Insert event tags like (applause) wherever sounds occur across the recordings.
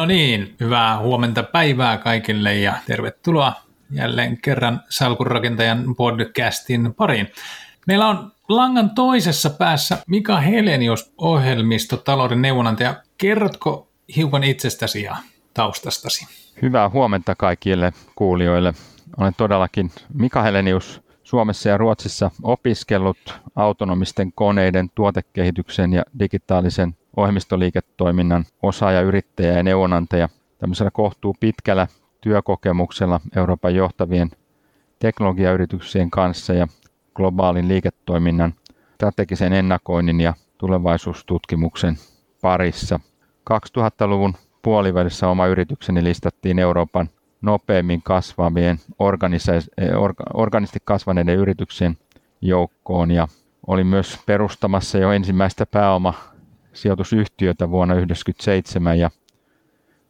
No niin, hyvää huomenta päivää kaikille ja tervetuloa jälleen kerran Salkunrakentajan podcastin pariin. Meillä on langan toisessa päässä Mika Helenius, ohjelmistotalouden neuvonantaja. Kerrotko hiukan itsestäsi ja taustastasi? Hyvää huomenta kaikille kuulijoille. Olen todellakin Mika Helenius, Suomessa ja Ruotsissa opiskellut autonomisten koneiden tuotekehityksen ja digitaalisen ohjelmistoliiketoiminnan osaaja, yrittäjä ja neuvonantaja tämmöisellä kohtuu pitkällä työkokemuksella Euroopan johtavien teknologiayrityksien kanssa ja globaalin liiketoiminnan strategisen ennakoinnin ja tulevaisuustutkimuksen parissa. 2000-luvun puolivälissä oma yritykseni listattiin Euroopan nopeimmin kasvavien organisa- organisti kasvaneiden yrityksien joukkoon ja olin myös perustamassa jo ensimmäistä pääoma sijoitusyhtiötä vuonna 1997 ja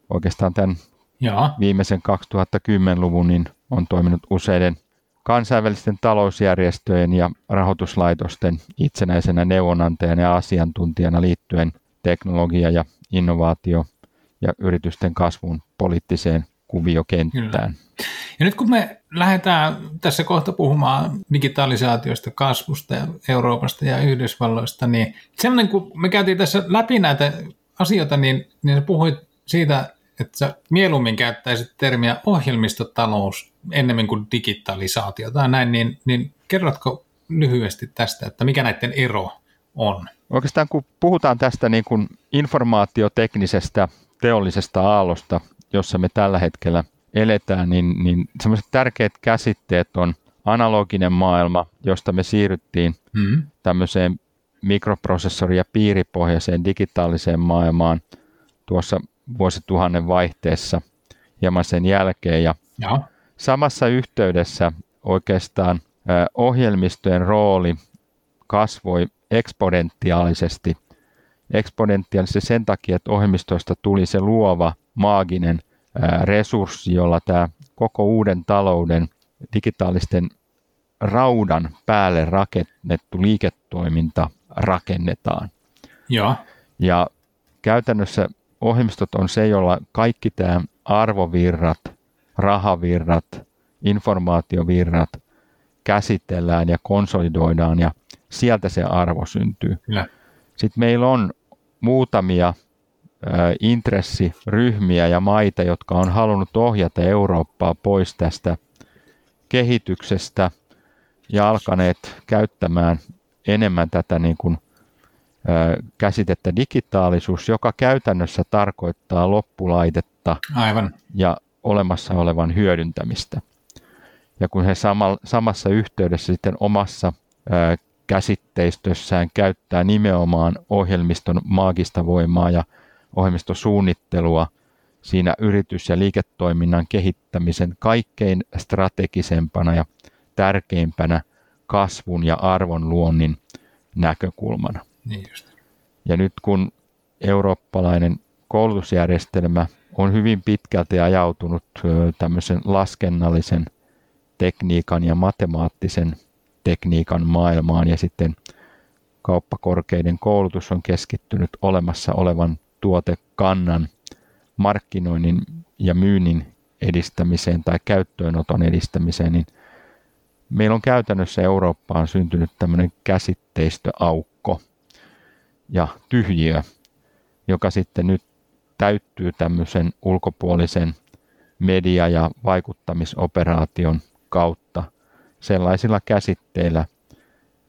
oikeastaan tämän ja. viimeisen 2010-luvun niin on toiminut useiden kansainvälisten talousjärjestöjen ja rahoituslaitosten itsenäisenä neuvonantajana ja asiantuntijana liittyen teknologia- ja innovaatio- ja yritysten kasvun poliittiseen kuviokenttään. Kyllä. Ja nyt kun me lähdetään tässä kohta puhumaan digitalisaatiosta, kasvusta ja Euroopasta ja Yhdysvalloista, niin semmoinen, kun me käytiin tässä läpi näitä asioita, niin, niin sä puhuit siitä, että sä mieluummin käyttäisit termiä ohjelmistotalous ennemmin kuin digitalisaatio tai näin, niin, niin kerrotko lyhyesti tästä, että mikä näiden ero on? Oikeastaan kun puhutaan tästä niin kuin informaatioteknisestä teollisesta aallosta, jossa me tällä hetkellä eletään, niin, niin semmoiset tärkeät käsitteet on analoginen maailma, josta me siirryttiin mm-hmm. tämmöiseen mikroprosessori- ja piiripohjaiseen digitaaliseen maailmaan tuossa vuosituhannen vaihteessa hieman sen jälkeen. Ja ja. Samassa yhteydessä oikeastaan ohjelmistojen rooli kasvoi eksponentiaalisesti. Eksponentiaalisesti sen takia, että ohjelmistoista tuli se luova, maaginen resurssi, jolla tämä koko uuden talouden digitaalisten raudan päälle rakennettu liiketoiminta rakennetaan. Ja, ja käytännössä ohjelmistot on se, jolla kaikki tämä arvovirrat, rahavirrat, informaatiovirrat käsitellään ja konsolidoidaan ja sieltä se arvo syntyy. Kyllä. Sitten meillä on muutamia intressiryhmiä ja maita, jotka on halunnut ohjata Eurooppaa pois tästä kehityksestä ja alkaneet käyttämään enemmän tätä niin kuin, käsitettä digitaalisuus, joka käytännössä tarkoittaa loppulaitetta Aivan. ja olemassa olevan hyödyntämistä. Ja kun he sama, samassa yhteydessä sitten omassa käsitteistössään käyttää nimenomaan ohjelmiston maagista voimaa ja ohjelmistosuunnittelua siinä yritys- ja liiketoiminnan kehittämisen kaikkein strategisempana ja tärkeimpänä kasvun ja arvon luonnin näkökulmana. Niin just. Ja nyt kun eurooppalainen koulutusjärjestelmä on hyvin pitkälti ajautunut tämmöisen laskennallisen tekniikan ja matemaattisen tekniikan maailmaan ja sitten kauppakorkeiden koulutus on keskittynyt olemassa olevan tuotekannan markkinoinnin ja myynnin edistämiseen tai käyttöönoton edistämiseen, niin meillä on käytännössä Eurooppaan syntynyt tämmöinen käsitteistöaukko ja tyhjiö, joka sitten nyt täyttyy tämmöisen ulkopuolisen media- ja vaikuttamisoperaation kautta sellaisilla käsitteillä,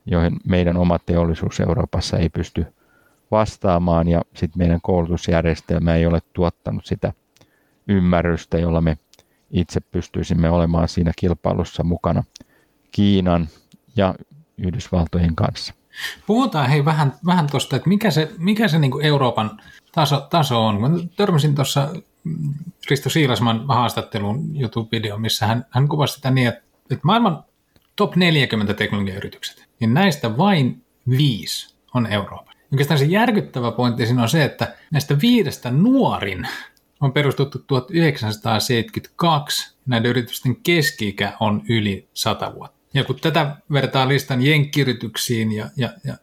joihin meidän oma teollisuus Euroopassa ei pysty vastaamaan ja sitten meidän koulutusjärjestelmä ei ole tuottanut sitä ymmärrystä, jolla me itse pystyisimme olemaan siinä kilpailussa mukana Kiinan ja Yhdysvaltojen kanssa. Puhutaan hei vähän, vähän tuosta, että mikä se, mikä se niin Euroopan taso, taso on. Mä törmäsin tuossa mm, Risto Siilasman haastattelun YouTube-video, missä hän, hän kuvasi sitä niin, että, että maailman top 40 teknologiayritykset, niin näistä vain viisi on Euroopan. Oikeastaan se järkyttävä pointti siinä on se, että näistä viidestä nuorin on perustettu 1972. Näiden yritysten keski on yli 100 vuotta. Ja kun tätä vertaa listan jenkkiyrityksiin ja, ja, ja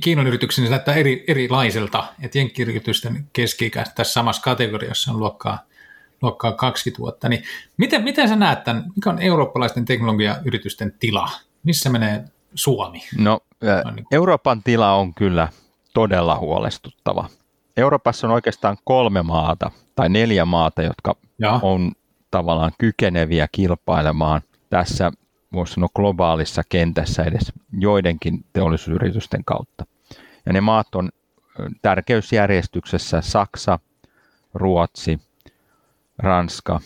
Kiinan yrityksen niin näyttää eri, erilaiselta, että jenkkiyritysten keski tässä samassa kategoriassa on luokkaa, luokkaa 20 vuotta. Niin miten, miten sä näet tämän, mikä on eurooppalaisten teknologiayritysten tila? Missä menee Suomi? No, niin Euroopan tila on kyllä todella huolestuttava. Euroopassa on oikeastaan kolme maata tai neljä maata, jotka ja. on tavallaan kykeneviä kilpailemaan tässä voisi sanoa globaalissa kentässä edes joidenkin teollisuusyritysten kautta. Ja ne maat on tärkeysjärjestyksessä Saksa, Ruotsi, Ranska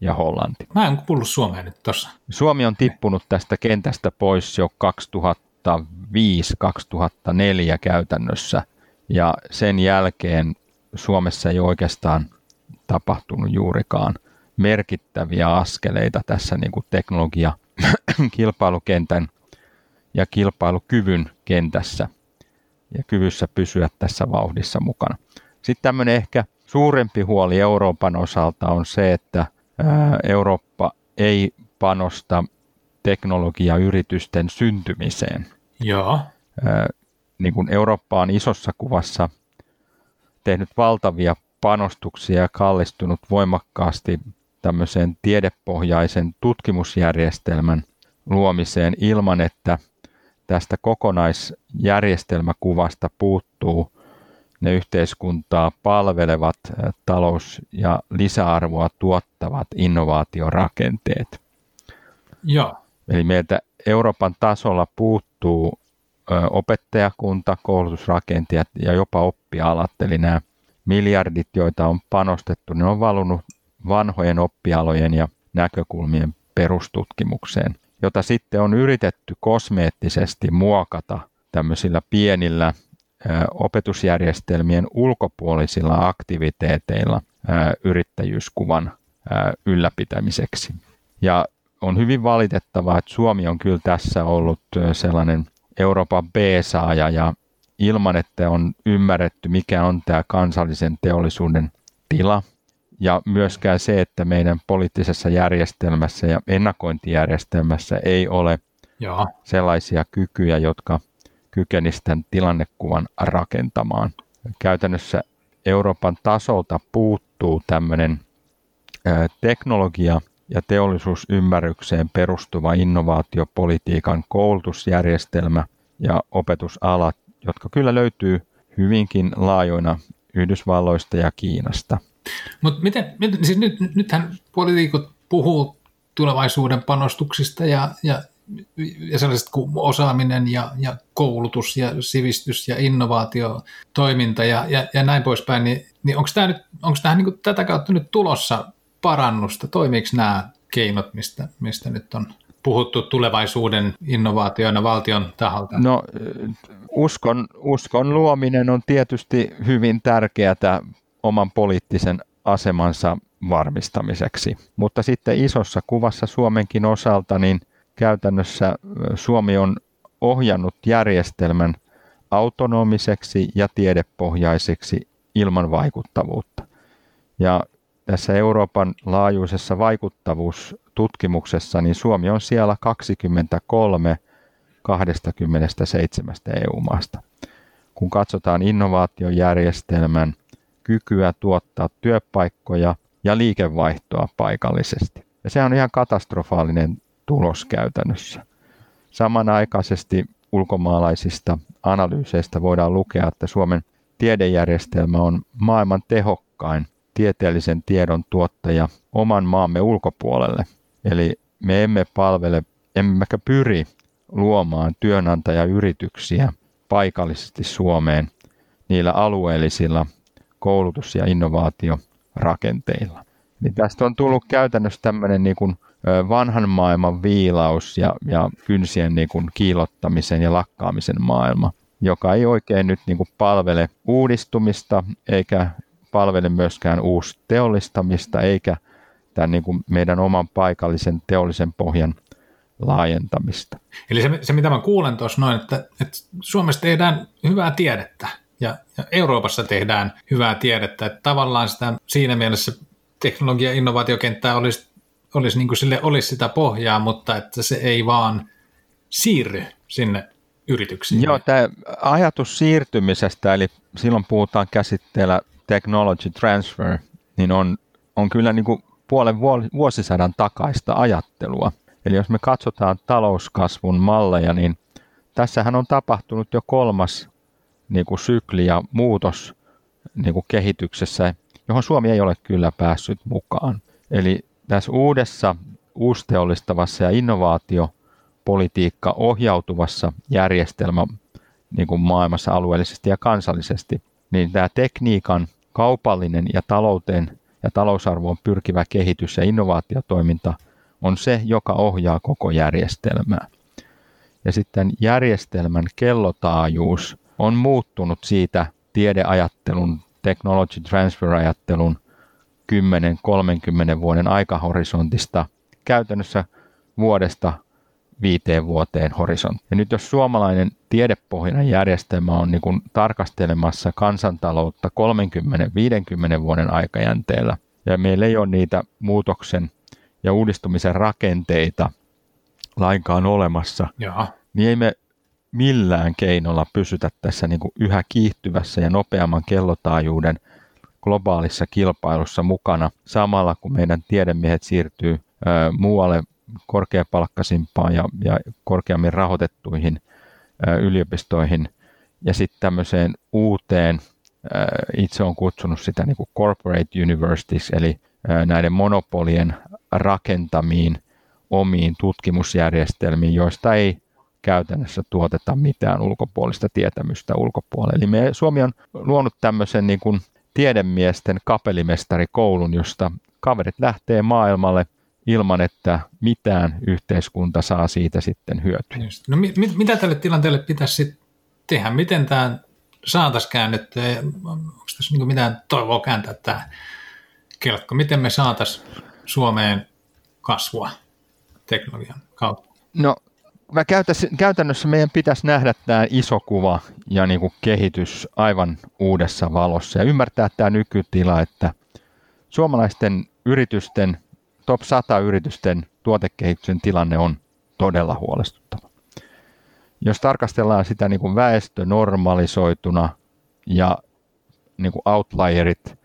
ja Hollanti. Mä en kuullut Suomeen nyt tuossa. Suomi on tippunut tästä kentästä pois jo 2005-2004 käytännössä ja sen jälkeen Suomessa ei oikeastaan tapahtunut juurikaan merkittäviä askeleita tässä niin kuin teknologia (clears throat) kilpailukentän ja kilpailukyvyn kentässä ja kyvyssä pysyä tässä vauhdissa mukana. Sitten tämmöinen ehkä suurempi huoli Euroopan osalta on se, että Eurooppa ei panosta teknologiayritysten syntymiseen. Joo. Niin kuin Eurooppa on isossa kuvassa tehnyt valtavia panostuksia ja kallistunut voimakkaasti tämmöiseen tiedepohjaisen tutkimusjärjestelmän luomiseen ilman, että tästä kokonaisjärjestelmäkuvasta puuttuu ne yhteiskuntaa palvelevat talous- ja lisäarvoa tuottavat innovaatiorakenteet. Joo. Eli meiltä Euroopan tasolla puuttuu opettajakunta, koulutusrakentajat ja jopa oppialat, eli nämä miljardit, joita on panostettu, ne on valunut vanhojen oppialojen ja näkökulmien perustutkimukseen, jota sitten on yritetty kosmeettisesti muokata tämmöisillä pienillä opetusjärjestelmien ulkopuolisilla aktiviteeteilla yrittäjyyskuvan ylläpitämiseksi. Ja on hyvin valitettavaa, että Suomi on kyllä tässä ollut sellainen Euroopan B-saaja ja ilman, että on ymmärretty, mikä on tämä kansallisen teollisuuden tila, ja myöskään se, että meidän poliittisessa järjestelmässä ja ennakointijärjestelmässä ei ole Joo. sellaisia kykyjä, jotka kykenisivät tämän tilannekuvan rakentamaan. Käytännössä Euroopan tasolta puuttuu tämmöinen teknologia- ja teollisuusymmärrykseen perustuva innovaatiopolitiikan koulutusjärjestelmä ja opetusalat, jotka kyllä löytyy hyvinkin laajoina Yhdysvalloista ja Kiinasta. Mutta miten, miten siis nyt, nythän poliitikot puhuu tulevaisuuden panostuksista ja, ja, ja sellaiset kuin osaaminen ja, ja koulutus ja sivistys ja innovaatio, toiminta ja, ja, ja näin poispäin, niin, niin onko tämä nyt, onko tähän niin tätä kautta nyt tulossa parannusta? Toimiiko nämä keinot, mistä, mistä nyt on puhuttu tulevaisuuden innovaatioina valtion taholta? No uskon, uskon luominen on tietysti hyvin tärkeää oman poliittisen asemansa varmistamiseksi. Mutta sitten isossa kuvassa Suomenkin osalta, niin käytännössä Suomi on ohjannut järjestelmän autonomiseksi ja tiedepohjaiseksi ilman vaikuttavuutta. Ja tässä Euroopan laajuisessa vaikuttavuustutkimuksessa, niin Suomi on siellä 23 27 EU-maasta. Kun katsotaan innovaatiojärjestelmän kykyä tuottaa työpaikkoja ja liikevaihtoa paikallisesti. Ja se on ihan katastrofaalinen tulos käytännössä. Samanaikaisesti ulkomaalaisista analyyseistä voidaan lukea, että Suomen tiedejärjestelmä on maailman tehokkain tieteellisen tiedon tuottaja oman maamme ulkopuolelle. Eli me emme palvele, emmekä pyri luomaan työnantajayrityksiä paikallisesti Suomeen niillä alueellisilla koulutus- ja innovaatiorakenteilla. Niin tästä on tullut käytännössä tämmöinen niin kuin vanhan maailman viilaus ja, ja kynsien niin kuin kiilottamisen ja lakkaamisen maailma, joka ei oikein nyt niin kuin palvele uudistumista eikä palvele myöskään uusi teollistamista eikä tämän niin kuin meidän oman paikallisen teollisen pohjan laajentamista. Eli se, se mitä mä kuulen tuossa noin, että, että Suomessa tehdään hyvää tiedettä, ja, ja Euroopassa tehdään hyvää tiedettä, että tavallaan sitä siinä mielessä teknologia- ja innovaatiokenttää olisi, olisi, niin kuin sille olisi sitä pohjaa, mutta että se ei vaan siirry sinne yrityksiin? Joo, tämä ajatus siirtymisestä, eli silloin puhutaan käsitteellä technology transfer, niin on, on kyllä niin kuin puolen vuosisadan takaista ajattelua. Eli jos me katsotaan talouskasvun malleja, niin tässähän on tapahtunut jo kolmas niin kuin sykli ja muutos niin kuin kehityksessä, johon Suomi ei ole kyllä päässyt mukaan. Eli tässä uudessa uusteollistavassa ja innovaatiopolitiikka ohjautuvassa järjestelmä niin kuin maailmassa alueellisesti ja kansallisesti, niin tämä tekniikan kaupallinen ja talouteen ja talousarvoon pyrkivä kehitys ja innovaatiotoiminta on se, joka ohjaa koko järjestelmää. Ja sitten järjestelmän kellotaajuus on muuttunut siitä tiedeajattelun, technology transfer-ajattelun 10-30 vuoden aikahorisontista käytännössä vuodesta viiteen vuoteen horisontti. Ja nyt jos suomalainen tiedepohjainen järjestelmä on niin kuin tarkastelemassa kansantaloutta 30-50 vuoden aikajänteellä, ja meillä ei ole niitä muutoksen ja uudistumisen rakenteita lainkaan olemassa, Jaha. niin ei me millään keinolla pysytä tässä niin kuin yhä kiihtyvässä ja nopeamman kellotaajuuden globaalissa kilpailussa mukana samalla kun meidän tiedemiehet siirtyy muualle korkeapalkkaisimpaan ja, ja korkeammin rahoitettuihin yliopistoihin ja sitten tämmöiseen uuteen, itse on kutsunut sitä niin kuin corporate universities, eli näiden monopolien rakentamiin omiin tutkimusjärjestelmiin, joista ei käytännössä tuoteta mitään ulkopuolista tietämystä ulkopuolelle. Eli me, Suomi on luonut tämmöisen niin kuin tiedemiesten kapelimestarikoulun, josta kaverit lähtee maailmalle ilman, että mitään yhteiskunta saa siitä sitten hyötyä. Just. No mit, mit, mitä tälle tilanteelle pitäisi sitten tehdä? Miten tämä saataisiin käännettyä? Onko tässä niin mitään toivoa kääntää tämä kelkko? Miten me saataisiin Suomeen kasvua teknologian kautta? No mä käytännössä meidän pitäisi nähdä tämä iso kuva ja niin kuin kehitys aivan uudessa valossa ja ymmärtää tämä nykytila, että suomalaisten yritysten, top 100 yritysten tuotekehityksen tilanne on todella huolestuttava. Jos tarkastellaan sitä niin kuin väestö normalisoituna ja niin kuin outlierit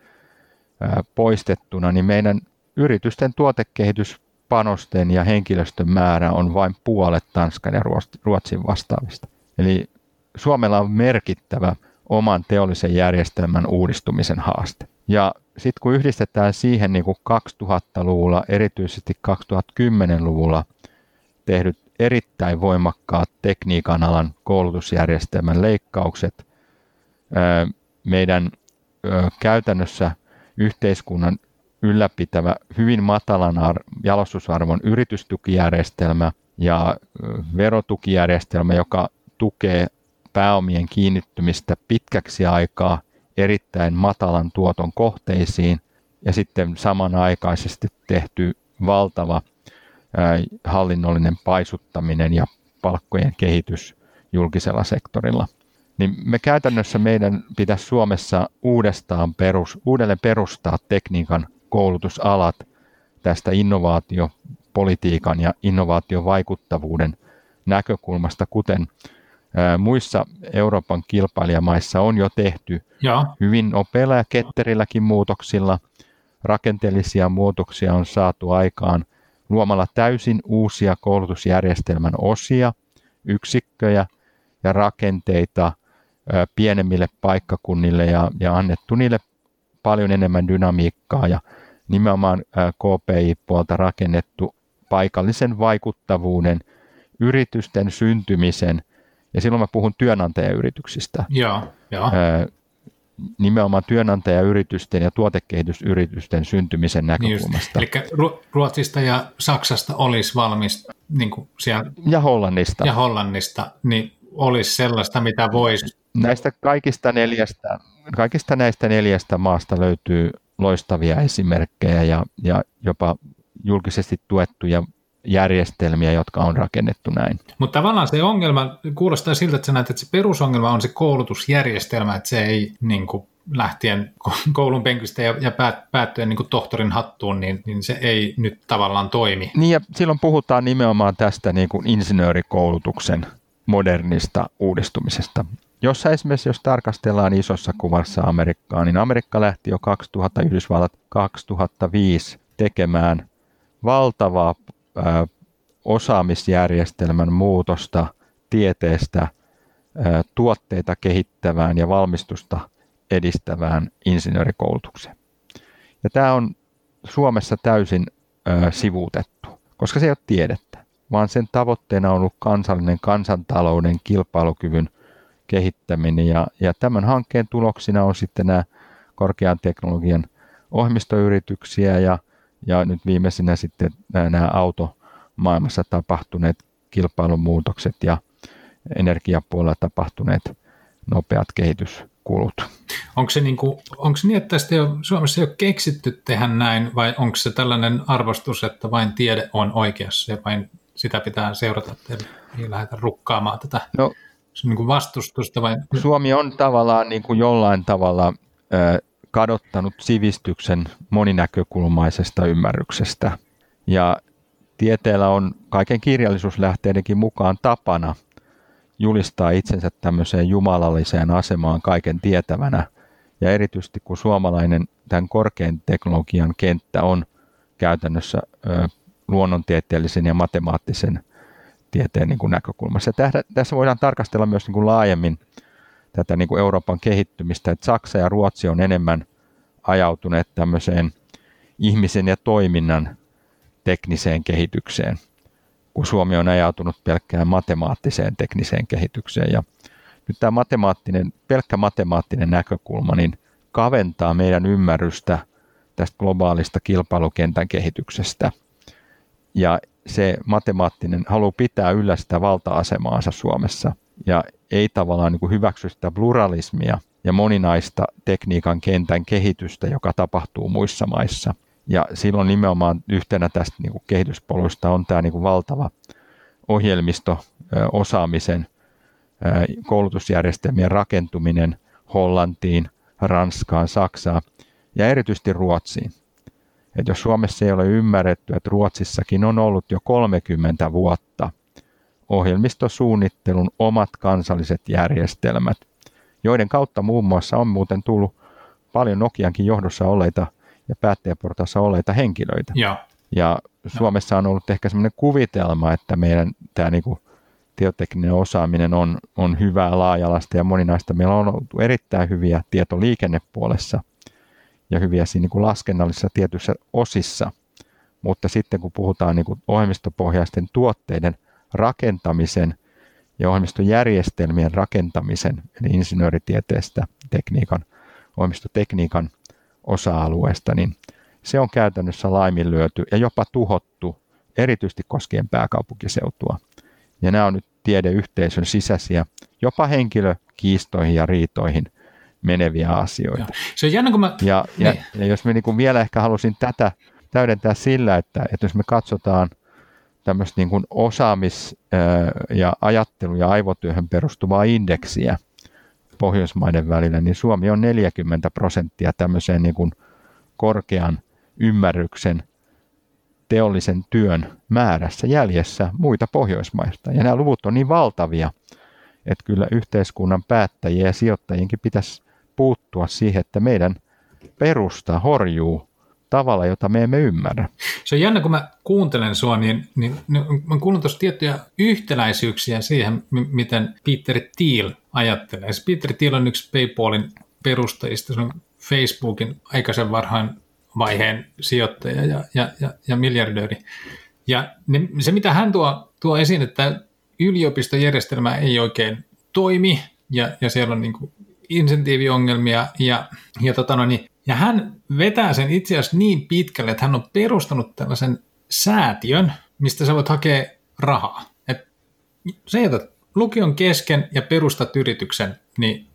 poistettuna, niin meidän yritysten tuotekehitys panosten ja henkilöstön määrä on vain puolet Tanskan ja Ruotsin vastaavista. Eli Suomella on merkittävä oman teollisen järjestelmän uudistumisen haaste. Ja sitten kun yhdistetään siihen niin kuin 2000-luvulla, erityisesti 2010-luvulla tehdyt erittäin voimakkaat tekniikan alan koulutusjärjestelmän leikkaukset, meidän käytännössä yhteiskunnan ylläpitävä hyvin matalan ar- jalostusarvon yritystukijärjestelmä ja verotukijärjestelmä, joka tukee pääomien kiinnittymistä pitkäksi aikaa erittäin matalan tuoton kohteisiin ja sitten samanaikaisesti tehty valtava hallinnollinen paisuttaminen ja palkkojen kehitys julkisella sektorilla. Niin me käytännössä meidän pitäisi Suomessa uudestaan perus, uudelleen perustaa tekniikan koulutusalat tästä innovaatiopolitiikan ja innovaatiovaikuttavuuden näkökulmasta, kuten muissa Euroopan kilpailijamaissa on jo tehty ja. hyvin nopeilla ja ketterilläkin muutoksilla. Rakenteellisia muutoksia on saatu aikaan luomalla täysin uusia koulutusjärjestelmän osia, yksikköjä ja rakenteita pienemmille paikkakunnille ja, ja annettu niille paljon enemmän dynamiikkaa ja nimenomaan KPI-puolta rakennettu paikallisen vaikuttavuuden, yritysten syntymisen, ja silloin mä puhun työnantajayrityksistä. Joo, joo. Nimenomaan työnantajayritysten ja tuotekehitysyritysten syntymisen näkökulmasta. Niin eli Ruotsista ja Saksasta olisi valmis, niin kuin siellä, ja Hollannista. Ja Hollannista, niin olisi sellaista, mitä voisi... Näistä kaikista neljästä, kaikista näistä neljästä maasta löytyy loistavia esimerkkejä ja, ja jopa julkisesti tuettuja järjestelmiä, jotka on rakennettu näin. Mutta tavallaan se ongelma, kuulostaa siltä, että sä näet, että se perusongelma on se koulutusjärjestelmä, että se ei niin kuin, lähtien koulun penkistä ja, ja päät, päättyen niin kuin tohtorin hattuun, niin, niin se ei nyt tavallaan toimi. Niin ja silloin puhutaan nimenomaan tästä niin kuin insinöörikoulutuksen modernista uudistumisesta. Jossa esimerkiksi, jos tarkastellaan isossa kuvassa Amerikkaa, niin Amerikka lähti jo 2000, Yhdysvallat 2005 tekemään valtavaa ää, osaamisjärjestelmän muutosta tieteestä ää, tuotteita kehittävään ja valmistusta edistävään insinöörikoulutukseen. Ja tämä on Suomessa täysin ää, sivuutettu, koska se ei ole tiedettä, vaan sen tavoitteena on ollut kansallinen kansantalouden kilpailukyvyn kehittäminen. Ja, ja tämän hankkeen tuloksina on sitten nämä korkean teknologian ohjelmistoyrityksiä ja, ja nyt viimeisenä sitten nämä, nämä automaailmassa tapahtuneet kilpailumuutokset ja energiapuolella tapahtuneet nopeat kehityskulut. Onko se, niin kuin, onko se niin, että tästä jo, Suomessa ei ole keksitty tehdä näin, vai onko se tällainen arvostus, että vain tiede on oikeassa ja vain sitä pitää seurata, että ei lähdetä rukkaamaan tätä no, niin kuin vastustusta? Vai? Suomi on tavallaan niin kuin jollain tavalla kadottanut sivistyksen moninäkökulmaisesta ymmärryksestä. Ja tieteellä on kaiken kirjallisuuslähteidenkin mukaan tapana julistaa itsensä tämmöiseen jumalalliseen asemaan kaiken tietävänä. Ja erityisesti kun suomalainen tämän korkean teknologian kenttä on käytännössä luonnontieteellisen ja matemaattisen tieteen niin kuin näkökulmassa. Ja tässä voidaan tarkastella myös niin kuin laajemmin tätä niin kuin Euroopan kehittymistä, että Saksa ja Ruotsi on enemmän ajautuneet tämmöiseen ihmisen ja toiminnan tekniseen kehitykseen, kun Suomi on ajautunut pelkkään matemaattiseen tekniseen kehitykseen. Ja nyt tämä matemaattinen, pelkkä matemaattinen näkökulma niin kaventaa meidän ymmärrystä tästä globaalista kilpailukentän kehityksestä. Ja se matemaattinen haluaa pitää yllä sitä valta-asemaansa Suomessa ja ei tavallaan niin kuin hyväksy sitä pluralismia ja moninaista tekniikan kentän kehitystä, joka tapahtuu muissa maissa. Ja silloin nimenomaan yhtenä tästä niin kuin kehityspoluista on tämä niin kuin valtava ohjelmisto, osaamisen, koulutusjärjestelmien rakentuminen Hollantiin, Ranskaan, Saksaan ja erityisesti Ruotsiin. Et jos Suomessa ei ole ymmärretty, että Ruotsissakin on ollut jo 30 vuotta ohjelmistosuunnittelun omat kansalliset järjestelmät, joiden kautta muun muassa on muuten tullut paljon Nokiankin johdossa olleita ja päättäjäportaassa olleita henkilöitä. Ja, ja Suomessa on ollut ehkä sellainen kuvitelma, että meidän tämä niinku tietotekninen osaaminen on, on hyvää, laajalasta ja moninaista. Meillä on ollut erittäin hyviä tietoliikennepuolessa – ja hyviä siinä niin laskennallisissa tietyissä osissa. Mutta sitten kun puhutaan niin kuin ohjelmistopohjaisten tuotteiden rakentamisen ja ohjelmistojärjestelmien rakentamisen, eli insinööritieteestä, tekniikan, ohjelmistotekniikan osa-alueesta, niin se on käytännössä laiminlyöty ja jopa tuhottu, erityisesti koskien pääkaupunkiseutua. Ja nämä on nyt tiedeyhteisön sisäisiä, jopa henkilökiistoihin ja riitoihin meneviä asioita. Ja. Se on jännä, kun mä... Ja, ja, niin. ja jos me niin vielä ehkä halusin tätä täydentää sillä, että, että jos me katsotaan tämmöistä niin kuin osaamis- ja ajattelu- ja aivotyöhön perustuvaa indeksiä Pohjoismaiden välillä, niin Suomi on 40 prosenttia tämmöiseen niin kuin korkean ymmärryksen teollisen työn määrässä jäljessä muita Pohjoismaista. Ja nämä luvut on niin valtavia, että kyllä yhteiskunnan päättäjiä ja sijoittajienkin pitäisi puuttua siihen, että meidän perusta horjuu tavalla, jota me emme ymmärrä. Se on jännä, kun mä kuuntelen sua, niin, niin, niin mä kuulen tuossa tiettyjä yhtäläisyyksiä siihen, miten Peter Thiel ajattelee. Peter Thiel on yksi PayPalin perustajista, se on Facebookin aikaisen varhain vaiheen sijoittaja ja, ja, ja, ja miljardööri. Ja ne, se, mitä hän tuo, tuo esiin, että yliopistojärjestelmä ei oikein toimi, ja, ja siellä on niin kuin insentiiviongelmia ja, ja, tota no niin, ja hän vetää sen itse asiassa niin pitkälle, että hän on perustanut tällaisen säätiön, mistä sä voit hakea rahaa. Et se jätät lukion kesken ja perustat yrityksen, niin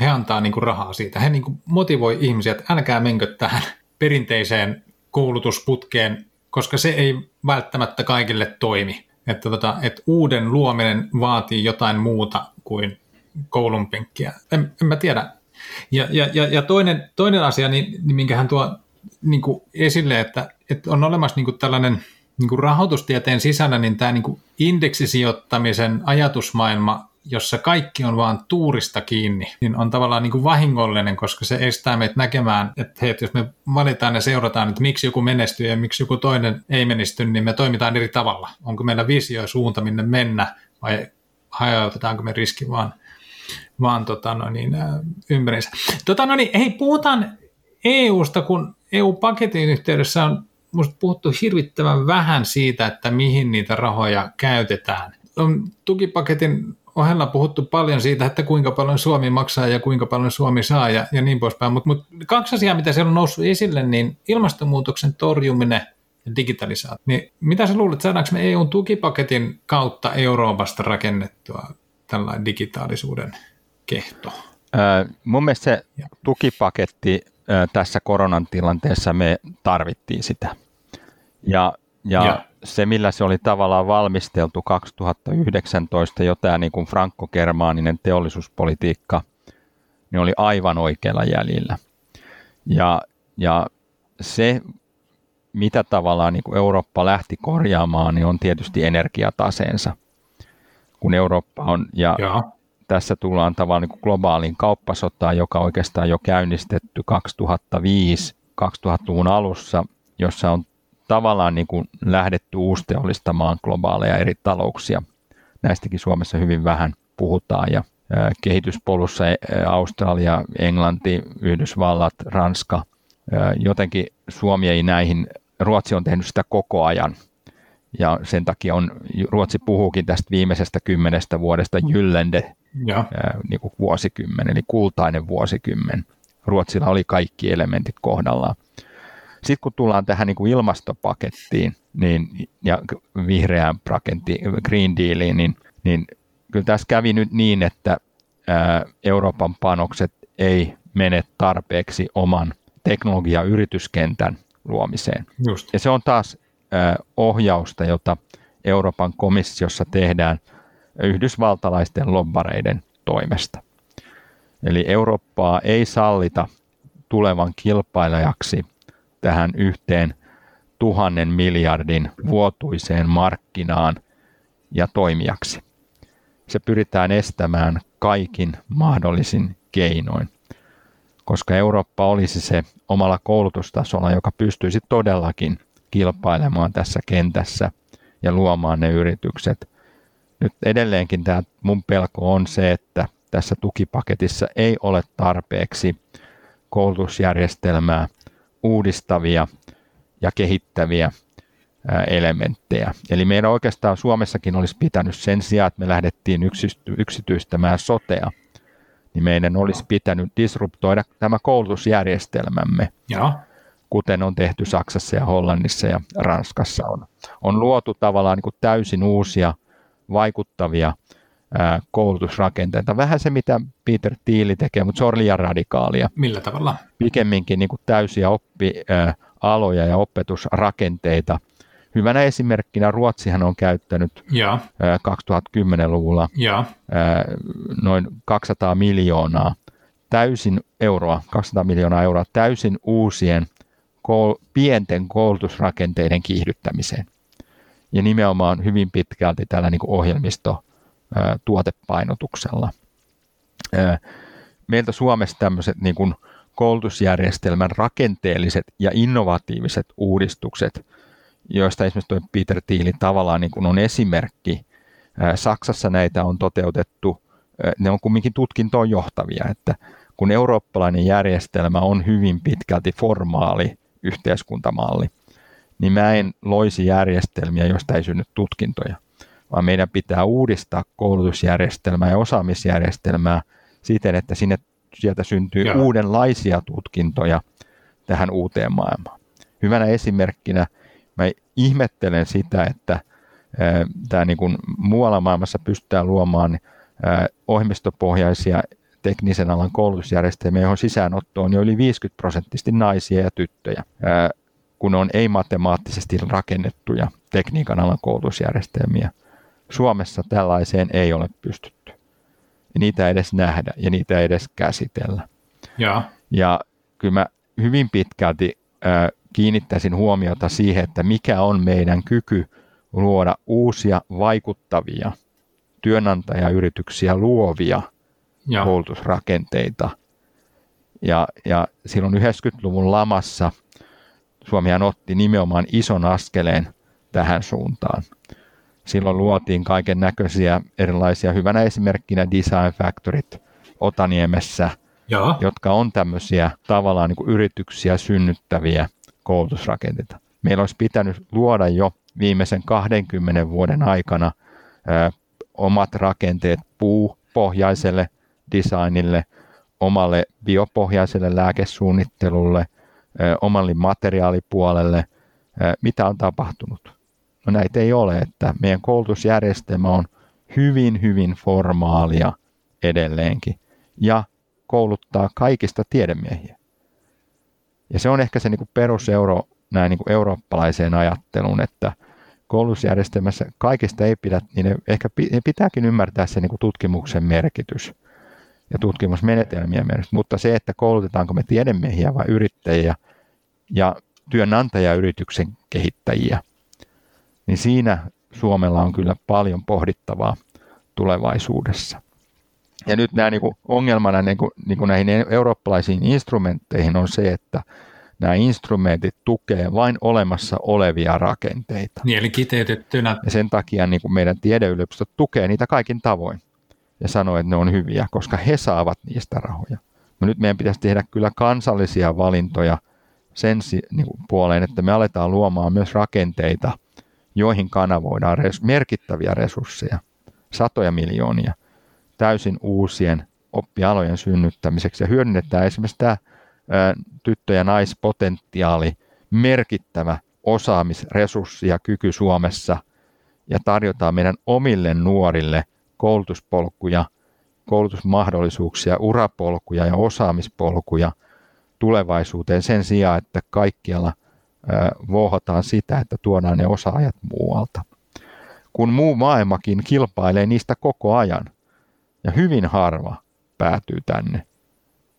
he antaa niinku rahaa siitä. He niinku motivoi ihmisiä, että älkää menkö tähän perinteiseen koulutusputkeen, koska se ei välttämättä kaikille toimi. Että, tota, että uuden luominen vaatii jotain muuta kuin koulun penkkiä. En, en mä tiedä. Ja, ja, ja, ja toinen, toinen asia, niin, niin minkä hän tuo niin kuin esille, että, että on olemassa niin kuin tällainen niin kuin rahoitustieteen sisällä, niin tämä niin kuin indeksisijoittamisen ajatusmaailma, jossa kaikki on vaan tuurista kiinni, niin on tavallaan niin kuin vahingollinen, koska se estää meitä näkemään, että hei, jos me valitaan ja seurataan, että miksi joku menestyy ja miksi joku toinen ei menesty, niin me toimitaan eri tavalla. Onko meillä visio ja suunta, minne mennä, vai hajautetaanko me riski vaan, vaan tota, no niin, ympärinsä. Tota, no niin, hei, puhutaan EUsta, kun EU-paketin yhteydessä on musta puhuttu hirvittävän vähän siitä, että mihin niitä rahoja käytetään. On tukipaketin ohella puhuttu paljon siitä, että kuinka paljon Suomi maksaa ja kuinka paljon Suomi saa ja, ja niin poispäin. Mutta mut kaksi asiaa, mitä siellä on noussut esille, niin ilmastonmuutoksen torjuminen ja digitalisaatio. Niin mitä sä luulet, saadaanko me EUn tukipaketin kautta Euroopasta rakennettua tällainen digitaalisuuden kehto? Mun mielestä se tukipaketti tässä koronan tilanteessa me tarvittiin sitä. Ja, ja, ja se, millä se oli tavallaan valmisteltu 2019, jo tämä niin kuin frankko-germaaninen teollisuuspolitiikka, niin oli aivan oikealla jäljellä. Ja, ja se, mitä tavallaan niin kuin Eurooppa lähti korjaamaan, niin on tietysti energiataseensa. Kun Eurooppa on, ja, ja. Tässä tullaan tavallaan niin globaaliin kauppasotaan, joka oikeastaan jo käynnistetty 2005-2000-luvun alussa, jossa on tavallaan niin kuin lähdetty uusteollistamaan globaaleja eri talouksia. Näistäkin Suomessa hyvin vähän puhutaan ja kehityspolussa Australia, Englanti, Yhdysvallat, Ranska. Jotenkin Suomi ei näihin, Ruotsi on tehnyt sitä koko ajan ja sen takia on, Ruotsi puhuukin tästä viimeisestä kymmenestä vuodesta Jyllende ja. niin kuin vuosikymmen, eli kultainen vuosikymmen. Ruotsilla oli kaikki elementit kohdallaan. Sitten kun tullaan tähän niin kuin ilmastopakettiin niin, ja vihreään paketti, Green Dealiin, niin, niin kyllä tässä kävi nyt niin, että ää, Euroopan panokset ei mene tarpeeksi oman teknologiayrityskentän luomiseen. Just. Ja se on taas ää, ohjausta, jota Euroopan komissiossa tehdään yhdysvaltalaisten lobbareiden toimesta. Eli Eurooppaa ei sallita tulevan kilpailijaksi tähän yhteen tuhannen miljardin vuotuiseen markkinaan ja toimijaksi. Se pyritään estämään kaikin mahdollisin keinoin, koska Eurooppa olisi se omalla koulutustasolla, joka pystyisi todellakin kilpailemaan tässä kentässä ja luomaan ne yritykset. Nyt edelleenkin tämä mun pelko on se, että tässä tukipaketissa ei ole tarpeeksi koulutusjärjestelmää uudistavia ja kehittäviä elementtejä. Eli meidän oikeastaan Suomessakin olisi pitänyt sen sijaan, että me lähdettiin yksityistämään sotea, niin meidän olisi pitänyt disruptoida tämä koulutusjärjestelmämme, ja. Kuten on tehty Saksassa ja Hollannissa ja Ranskassa. On, on luotu tavallaan niin kuin täysin uusia vaikuttavia koulutusrakenteita. Vähän se, mitä Peter Thieli tekee, mutta se on liian radikaalia. Millä tavalla? Pikemminkin niin kuin täysiä oppialoja ja opetusrakenteita. Hyvänä esimerkkinä Ruotsihan on käyttänyt ja. 2010-luvulla ja. noin 200 miljoonaa täysin euroa, 200 miljoonaa euroa täysin uusien pienten koulutusrakenteiden kiihdyttämiseen. Ja nimenomaan hyvin pitkälti tällä niin ohjelmisto tuotepainotuksella. Meiltä Suomessa tämmöiset niin kuin koulutusjärjestelmän rakenteelliset ja innovatiiviset uudistukset, joista esimerkiksi tuo Peter Thielin tavallaan niin kuin on esimerkki. Saksassa näitä on toteutettu, ne on kumminkin tutkintoon johtavia, että kun eurooppalainen järjestelmä on hyvin pitkälti formaali yhteiskuntamalli, niin mä en loisi järjestelmiä, joista ei synny tutkintoja vaan meidän pitää uudistaa koulutusjärjestelmää ja osaamisjärjestelmää siten, että sinne, sieltä syntyy Joo. uudenlaisia tutkintoja tähän uuteen maailmaan. Hyvänä esimerkkinä mä ihmettelen sitä, että tämä niin kuin muualla maailmassa pystytään luomaan ohjelmistopohjaisia teknisen alan koulutusjärjestelmiä, johon sisäänotto on jo yli 50 prosenttisesti naisia ja tyttöjä, kun on ei-matemaattisesti rakennettuja tekniikan alan koulutusjärjestelmiä. Suomessa tällaiseen ei ole pystytty. Ja niitä ei edes nähdä ja niitä ei edes käsitellä. Ja, ja kyllä mä hyvin pitkälti äh, kiinnittäisin huomiota siihen, että mikä on meidän kyky luoda uusia vaikuttavia työnantajayrityksiä luovia ja. koulutusrakenteita. Ja, ja silloin 90-luvun lamassa Suomihan otti nimenomaan ison askeleen tähän suuntaan. Silloin luotiin kaiken näköisiä erilaisia, hyvänä esimerkkinä Design Factoryt Otaniemessä, ja. jotka on tämmöisiä tavallaan niin kuin yrityksiä synnyttäviä koulutusrakenteita. Meillä olisi pitänyt luoda jo viimeisen 20 vuoden aikana ö, omat rakenteet puupohjaiselle designille, omalle biopohjaiselle lääkesuunnittelulle, omalle materiaalipuolelle. Mitä on tapahtunut? No näitä ei ole, että meidän koulutusjärjestelmä on hyvin, hyvin formaalia edelleenkin ja kouluttaa kaikista tiedemiehiä. Ja se on ehkä se niin peruseuro näin niin eurooppalaiseen ajatteluun, että koulutusjärjestelmässä kaikista ei pidä, niin ehkä pitääkin ymmärtää se niin tutkimuksen merkitys ja tutkimusmenetelmien merkitys, mutta se, että koulutetaanko me tiedemiehiä vai yrittäjiä ja työnantajayrityksen kehittäjiä, niin siinä Suomella on kyllä paljon pohdittavaa tulevaisuudessa. Ja nyt nämä niin kuin ongelmana niin kuin, niin kuin näihin eurooppalaisiin instrumentteihin on se, että nämä instrumentit tukee vain olemassa olevia rakenteita. Niin, eli kiteytettynä. Ja sen takia niin kuin meidän tiedeyliopistot tukee niitä kaikin tavoin ja sanoo, että ne on hyviä, koska he saavat niistä rahoja. No nyt meidän pitäisi tehdä kyllä kansallisia valintoja sen niin puoleen, että me aletaan luomaan myös rakenteita, joihin kanavoidaan res- merkittäviä resursseja, satoja miljoonia, täysin uusien oppialojen synnyttämiseksi ja hyödynnetään esimerkiksi tämä tyttö- ja naispotentiaali, merkittävä osaamisresurssi ja kyky Suomessa ja tarjotaan meidän omille nuorille koulutuspolkuja, koulutusmahdollisuuksia, urapolkuja ja osaamispolkuja tulevaisuuteen sen sijaan, että kaikkialla vohotaan sitä, että tuodaan ne osaajat muualta. Kun muu maailmakin kilpailee niistä koko ajan ja hyvin harva päätyy tänne,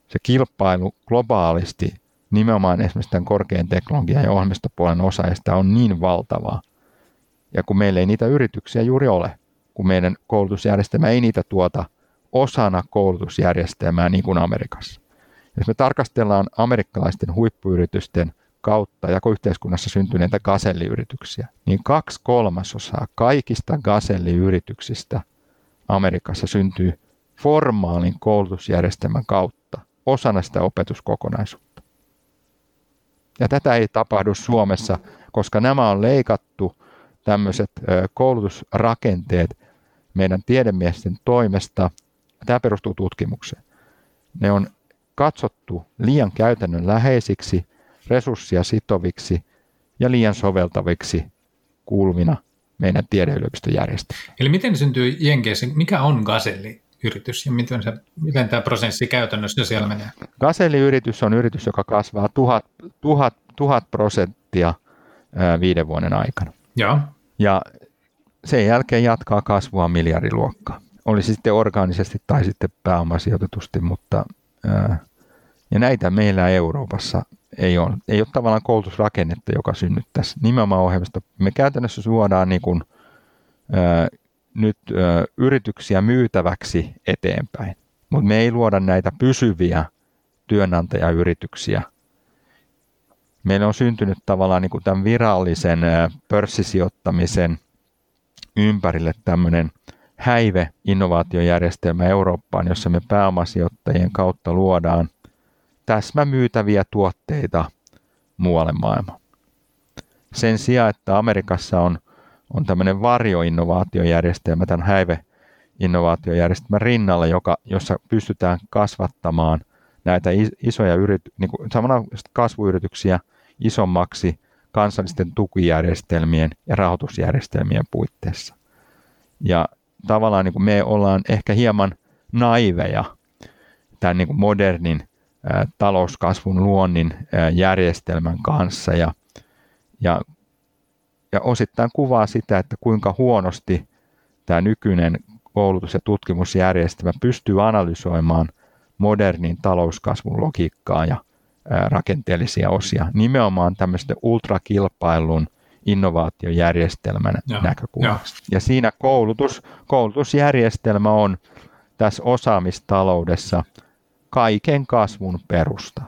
se kilpailu globaalisti nimenomaan esimerkiksi tämän korkean teknologian ja ohjelmistopuolen osaajista on niin valtavaa. Ja kun meillä ei niitä yrityksiä juuri ole, meidän koulutusjärjestelmä ei niitä tuota osana koulutusjärjestelmää niin kuin Amerikassa. Jos me tarkastellaan amerikkalaisten huippuyritysten kautta yhteiskunnassa syntyneitä gaselliyrityksiä, niin kaksi kolmasosaa kaikista gaselliyrityksistä Amerikassa syntyy formaalin koulutusjärjestelmän kautta osana sitä opetuskokonaisuutta. Ja tätä ei tapahdu Suomessa, koska nämä on leikattu tämmöiset koulutusrakenteet meidän tiedemiesten toimesta. Tämä perustuu tutkimukseen. Ne on katsottu liian käytännön läheisiksi, resurssia sitoviksi ja liian soveltaviksi kuuluvina meidän tiedeyliopistojärjestelmään. Eli miten syntyy Jenkeissä, mikä on Gazelli? yritys ja miten, se, miten tämä prosessi käytännössä siellä menee? Gaselliyritys on yritys, joka kasvaa tuhat, tuhat, tuhat prosenttia viiden vuoden aikana. Ja. ja sen jälkeen jatkaa kasvua miljardiluokkaa. Oli sitten orgaanisesti tai sitten pääomasijoitetusti, mutta ja näitä meillä Euroopassa ei ole. Ei ole tavallaan koulutusrakennetta, joka synnyttäisi nimenomaan ohjelmista. Me käytännössä suodaan niin kuin, nyt ö, yrityksiä myytäväksi eteenpäin, mutta me ei luoda näitä pysyviä työnantajayrityksiä. Meillä on syntynyt tavallaan niin kuin tämän virallisen pörssisijoittamisen ympärille tämmöinen häive innovaatiojärjestelmä Eurooppaan, jossa me pääomasijoittajien kautta luodaan täsmämyytäviä tuotteita muualle maailmaan. Sen sijaan, että Amerikassa on on tämmöinen varjoinnovaatiojärjestelmä tämän häive-innovaatiojärjestelmän rinnalla, joka, jossa pystytään kasvattamaan näitä isoja yrity, niin kuin, samana kasvuyrityksiä isommaksi kansallisten tukijärjestelmien ja rahoitusjärjestelmien puitteissa. Ja tavallaan niin kuin me ollaan ehkä hieman naiveja tämän niin kuin modernin ä, talouskasvun luonnin ä, järjestelmän kanssa ja, ja ja osittain kuvaa sitä, että kuinka huonosti tämä nykyinen koulutus- ja tutkimusjärjestelmä pystyy analysoimaan modernin talouskasvun logiikkaa ja rakenteellisia osia, nimenomaan tämmöistä ultrakilpailun innovaatiojärjestelmän ja, näkökulmasta. Ja. ja siinä koulutus, koulutusjärjestelmä on tässä osaamistaloudessa kaiken kasvun perusta.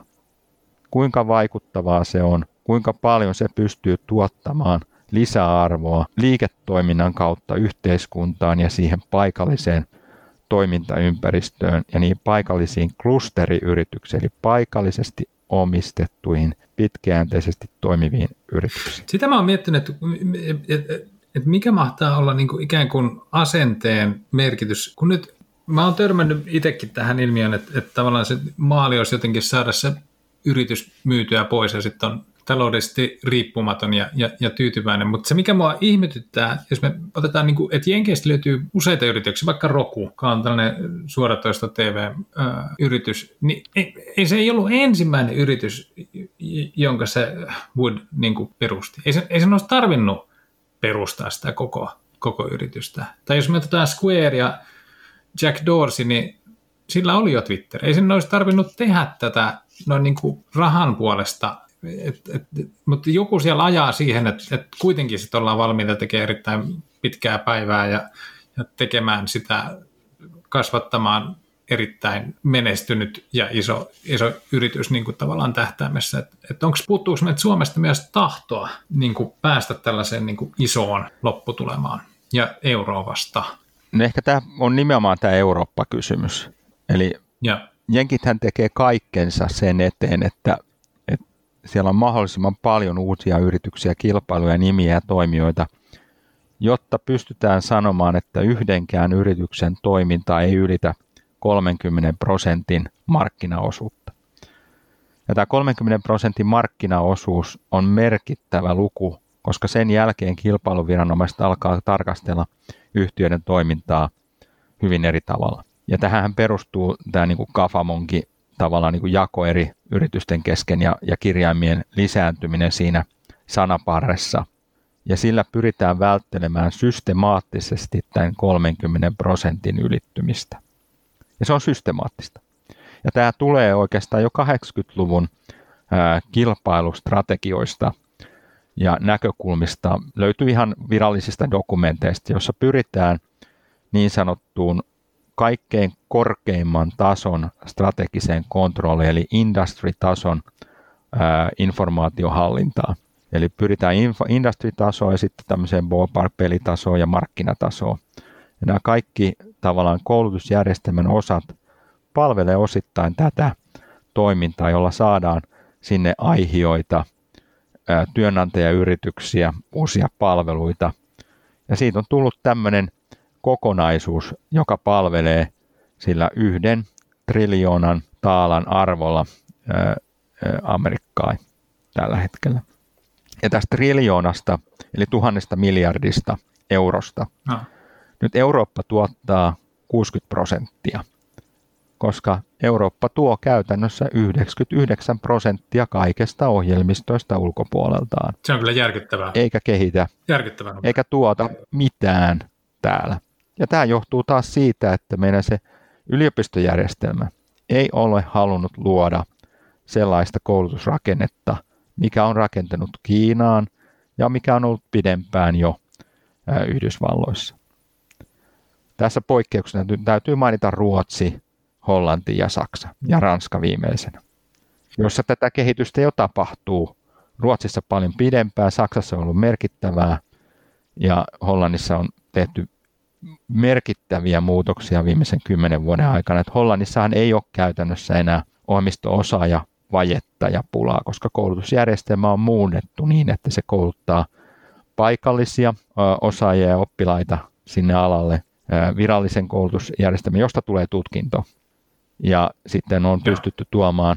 Kuinka vaikuttavaa se on, kuinka paljon se pystyy tuottamaan lisäarvoa liiketoiminnan kautta yhteiskuntaan ja siihen paikalliseen toimintaympäristöön ja niin paikallisiin klusteriyrityksiin, eli paikallisesti omistettuihin, pitkäjänteisesti toimiviin yrityksiin. Sitä mä oon miettinyt, että, että mikä mahtaa olla niin kuin ikään kuin asenteen merkitys, kun nyt mä oon törmännyt itsekin tähän ilmiöön, että, että tavallaan se maali olisi jotenkin saada se yritys myytyä pois ja sitten on taloudellisesti riippumaton ja, ja, ja tyytyväinen, mutta se mikä mua ihmetyttää, jos me otetaan, niin kuin, että Jenkeistä löytyy useita yrityksiä, vaikka Roku, joka on tällainen suoratoista TV-yritys, niin ei, ei, se ei ollut ensimmäinen yritys, jonka se Wood niin kuin perusti. Ei, se, ei sen olisi tarvinnut perustaa sitä koko, koko yritystä. Tai jos me otetaan Square ja Jack Dorsey, niin sillä oli jo Twitter. Ei sen olisi tarvinnut tehdä tätä noin niin kuin rahan puolesta et, et, mutta joku siellä ajaa siihen, että et kuitenkin sit ollaan valmiita tekemään erittäin pitkää päivää ja, ja tekemään sitä, kasvattamaan erittäin menestynyt ja iso, iso yritys niin kuin tavallaan tähtäimessä. Että et onko puuttuuko meiltä Suomesta myös tahtoa niin kuin päästä tällaiseen niin kuin isoon lopputulemaan ja Euroopasta? No ehkä tämä on nimenomaan tämä Eurooppa-kysymys. Eli ja. Jenkithän tekee kaikkensa sen eteen, että siellä on mahdollisimman paljon uusia yrityksiä, kilpailuja, nimiä ja toimijoita, jotta pystytään sanomaan, että yhdenkään yrityksen toiminta ei ylitä 30 prosentin markkinaosuutta. Ja tämä 30 prosentin markkinaosuus on merkittävä luku, koska sen jälkeen kilpailuviranomaiset alkaa tarkastella yhtiöiden toimintaa hyvin eri tavalla. Ja tähän perustuu tämä niin kuin Kafamonkin tavallaan niin kuin jako eri yritysten kesken ja, ja kirjaimien lisääntyminen siinä sanaparressa. Ja sillä pyritään välttelemään systemaattisesti tämän 30 prosentin ylittymistä. Ja se on systemaattista. Ja tämä tulee oikeastaan jo 80-luvun ää, kilpailustrategioista ja näkökulmista. Löytyy ihan virallisista dokumenteista, jossa pyritään niin sanottuun kaikkein korkeimman tason strategiseen kontrolliin, eli industry-tason ää, informaatiohallintaa. Eli pyritään industry-tasoon ja sitten tämmöiseen ballpark-pelitasoon ja markkinatasoon. Ja nämä kaikki tavallaan koulutusjärjestelmän osat palvelee osittain tätä toimintaa, jolla saadaan sinne aihioita, työnantajayrityksiä, uusia palveluita. Ja siitä on tullut tämmöinen kokonaisuus, joka palvelee sillä yhden triljoonan taalan arvolla Amerikkaa tällä hetkellä. Ja tästä triljoonasta, eli tuhannesta miljardista eurosta, no. nyt Eurooppa tuottaa 60 prosenttia, koska Eurooppa tuo käytännössä 99 prosenttia kaikesta ohjelmistoista ulkopuoleltaan. Se on kyllä järkyttävää. Eikä kehitä, järkyttävää. eikä tuota mitään täällä. Ja tämä johtuu taas siitä, että meidän se yliopistojärjestelmä ei ole halunnut luoda sellaista koulutusrakennetta, mikä on rakentanut Kiinaan ja mikä on ollut pidempään jo Yhdysvalloissa. Tässä poikkeuksena täytyy mainita Ruotsi, Hollanti ja Saksa ja Ranska viimeisenä, jossa tätä kehitystä jo tapahtuu. Ruotsissa paljon pidempään, Saksassa on ollut merkittävää ja Hollannissa on tehty merkittäviä muutoksia viimeisen kymmenen vuoden aikana. Että Hollannissahan ei ole käytännössä enää ohjelmisto-osaaja vajetta ja pulaa, koska koulutusjärjestelmä on muunnettu niin, että se kouluttaa paikallisia osaajia ja oppilaita sinne alalle virallisen koulutusjärjestelmän, josta tulee tutkinto. Ja sitten on pystytty tuomaan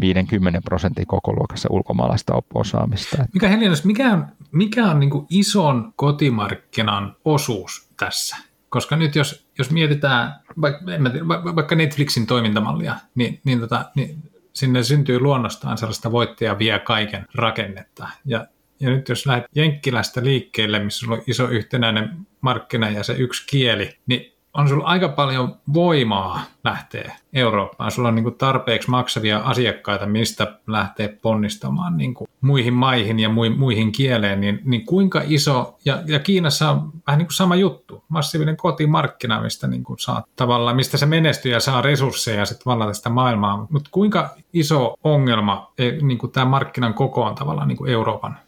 50 prosentin koko luokassa ulkomaalaista osaamista. Mikä Helinas, mikä on, mikä on niin ison kotimarkkinan osuus tässä? Koska nyt jos, jos mietitään vaikka, tiedä, vaikka Netflixin toimintamallia, niin, niin, tota, niin sinne syntyy luonnostaan sellaista voittaja vie kaiken rakennetta. Ja, ja nyt jos lähdet Jenkkilästä liikkeelle, missä on iso yhtenäinen markkina ja se yksi kieli, niin on sulla aika paljon voimaa lähteä Eurooppaan. Sulla on niin kuin tarpeeksi maksavia asiakkaita, mistä lähtee ponnistamaan niin kuin muihin maihin ja muihin kieleen, niin, niin kuinka iso, ja, ja Kiinassa on vähän niin kuin sama juttu, massiivinen kotimarkkina, mistä niin kuin saat tavallaan, mistä se menestyy ja saa resursseja sitten vallata sitä maailmaa, mutta kuinka iso ongelma e, niin kuin tämä markkinan koko on tavallaan niin kuin Euroopan,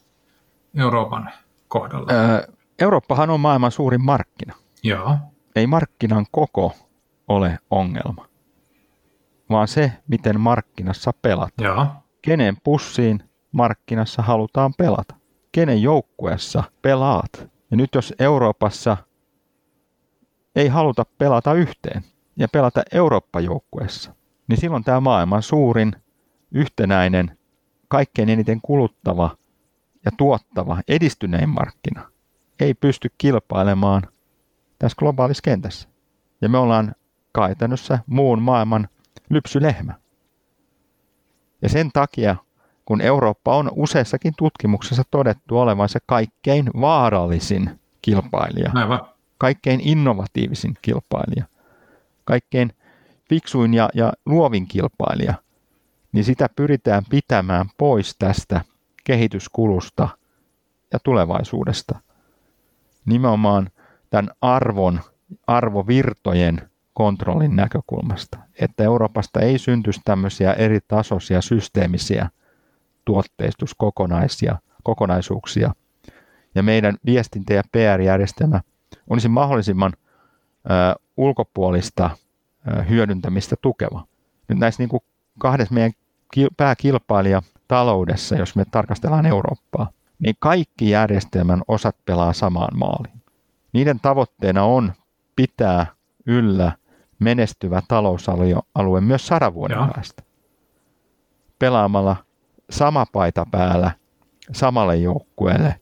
Euroopan kohdalla? Öö, Eurooppahan on maailman suurin markkina. Joo ei markkinan koko ole ongelma, vaan se, miten markkinassa pelata. Joo. Kenen pussiin markkinassa halutaan pelata? Kenen joukkueessa pelaat? Ja nyt jos Euroopassa ei haluta pelata yhteen ja pelata Eurooppa-joukkueessa, niin silloin tämä maailman suurin, yhtenäinen, kaikkein eniten kuluttava ja tuottava, edistynein markkina ei pysty kilpailemaan – tässä globaalissa kentässä. Ja me ollaan käytännössä muun maailman lypsylehmä. Ja sen takia, kun Eurooppa on useissakin tutkimuksessa todettu olevan se kaikkein vaarallisin kilpailija, Aivan. kaikkein innovatiivisin kilpailija, kaikkein fiksuin ja, ja luovin kilpailija, niin sitä pyritään pitämään pois tästä kehityskulusta ja tulevaisuudesta. Nimenomaan tämän arvon, arvovirtojen kontrollin näkökulmasta, että Euroopasta ei syntyisi tämmöisiä eri tasoisia systeemisiä tuotteistuskokonaisia kokonaisuuksia. Ja meidän viestintä- ja PR-järjestelmä olisi mahdollisimman ö, ulkopuolista ö, hyödyntämistä tukeva. Nyt näissä niin kuin kahdessa meidän pääkilpailija taloudessa, jos me tarkastellaan Eurooppaa, niin kaikki järjestelmän osat pelaa samaan maaliin. Niiden tavoitteena on pitää yllä menestyvä talousalue myös sadan vuoden Joo. päästä. Pelaamalla sama paita päällä samalle joukkueelle,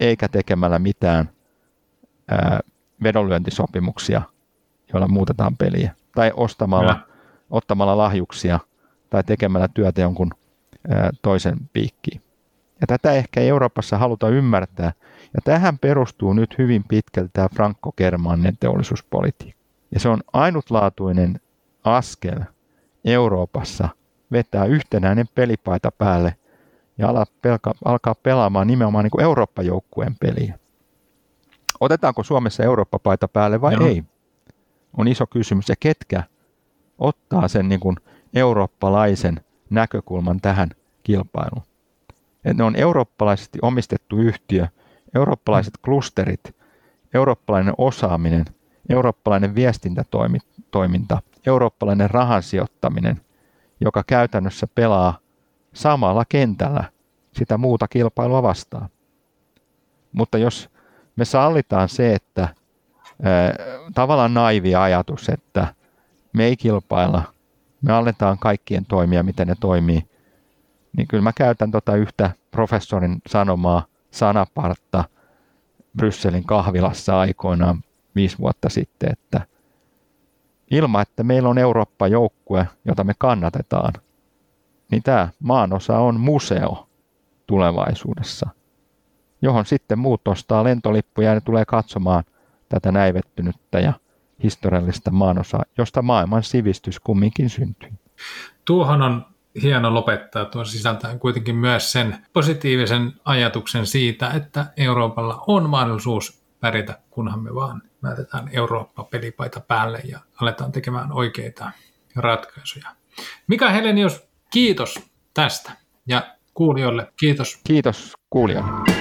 eikä tekemällä mitään ää, vedonlyöntisopimuksia, joilla muutetaan peliä. Tai ostamalla, ja. ottamalla lahjuksia tai tekemällä työtä jonkun ää, toisen piikkiin. Ja tätä ehkä Euroopassa haluta ymmärtää, ja tähän perustuu nyt hyvin pitkälti tämä Franco-Germanen teollisuuspolitiikka. Ja se on ainutlaatuinen askel Euroopassa vetää yhtenäinen pelipaita päälle ja alkaa pelaamaan nimenomaan niin kuin Eurooppa-joukkueen peliä. Otetaanko Suomessa Eurooppa-paita päälle vai Joo. ei? On iso kysymys. Ja ketkä ottaa sen niin kuin eurooppalaisen näkökulman tähän kilpailuun? Et ne on eurooppalaisesti omistettu yhtiö, eurooppalaiset klusterit, eurooppalainen osaaminen, eurooppalainen viestintätoiminta, eurooppalainen rahan sijoittaminen, joka käytännössä pelaa samalla kentällä sitä muuta kilpailua vastaan. Mutta jos me sallitaan se, että tavallaan naivi ajatus, että me ei kilpailla, me annetaan kaikkien toimia, miten ne toimii, niin kyllä mä käytän tota yhtä professorin sanomaa sanapartta Brysselin kahvilassa aikoinaan viisi vuotta sitten, että ilman, että meillä on Eurooppa-joukkue, jota me kannatetaan, niin tämä maanosa on museo tulevaisuudessa, johon sitten muut ostaa lentolippuja ja ne tulee katsomaan tätä näivettynyttä ja historiallista maanosaa, josta maailman sivistys kumminkin syntyy. Tuohon on hieno lopettaa tuo sisältäen kuitenkin myös sen positiivisen ajatuksen siitä, että Euroopalla on mahdollisuus pärjätä, kunhan me vaan näytetään Eurooppa-pelipaita päälle ja aletaan tekemään oikeita ratkaisuja. Mika Helenius, kiitos tästä ja kuulijoille kiitos. Kiitos kuulijoille.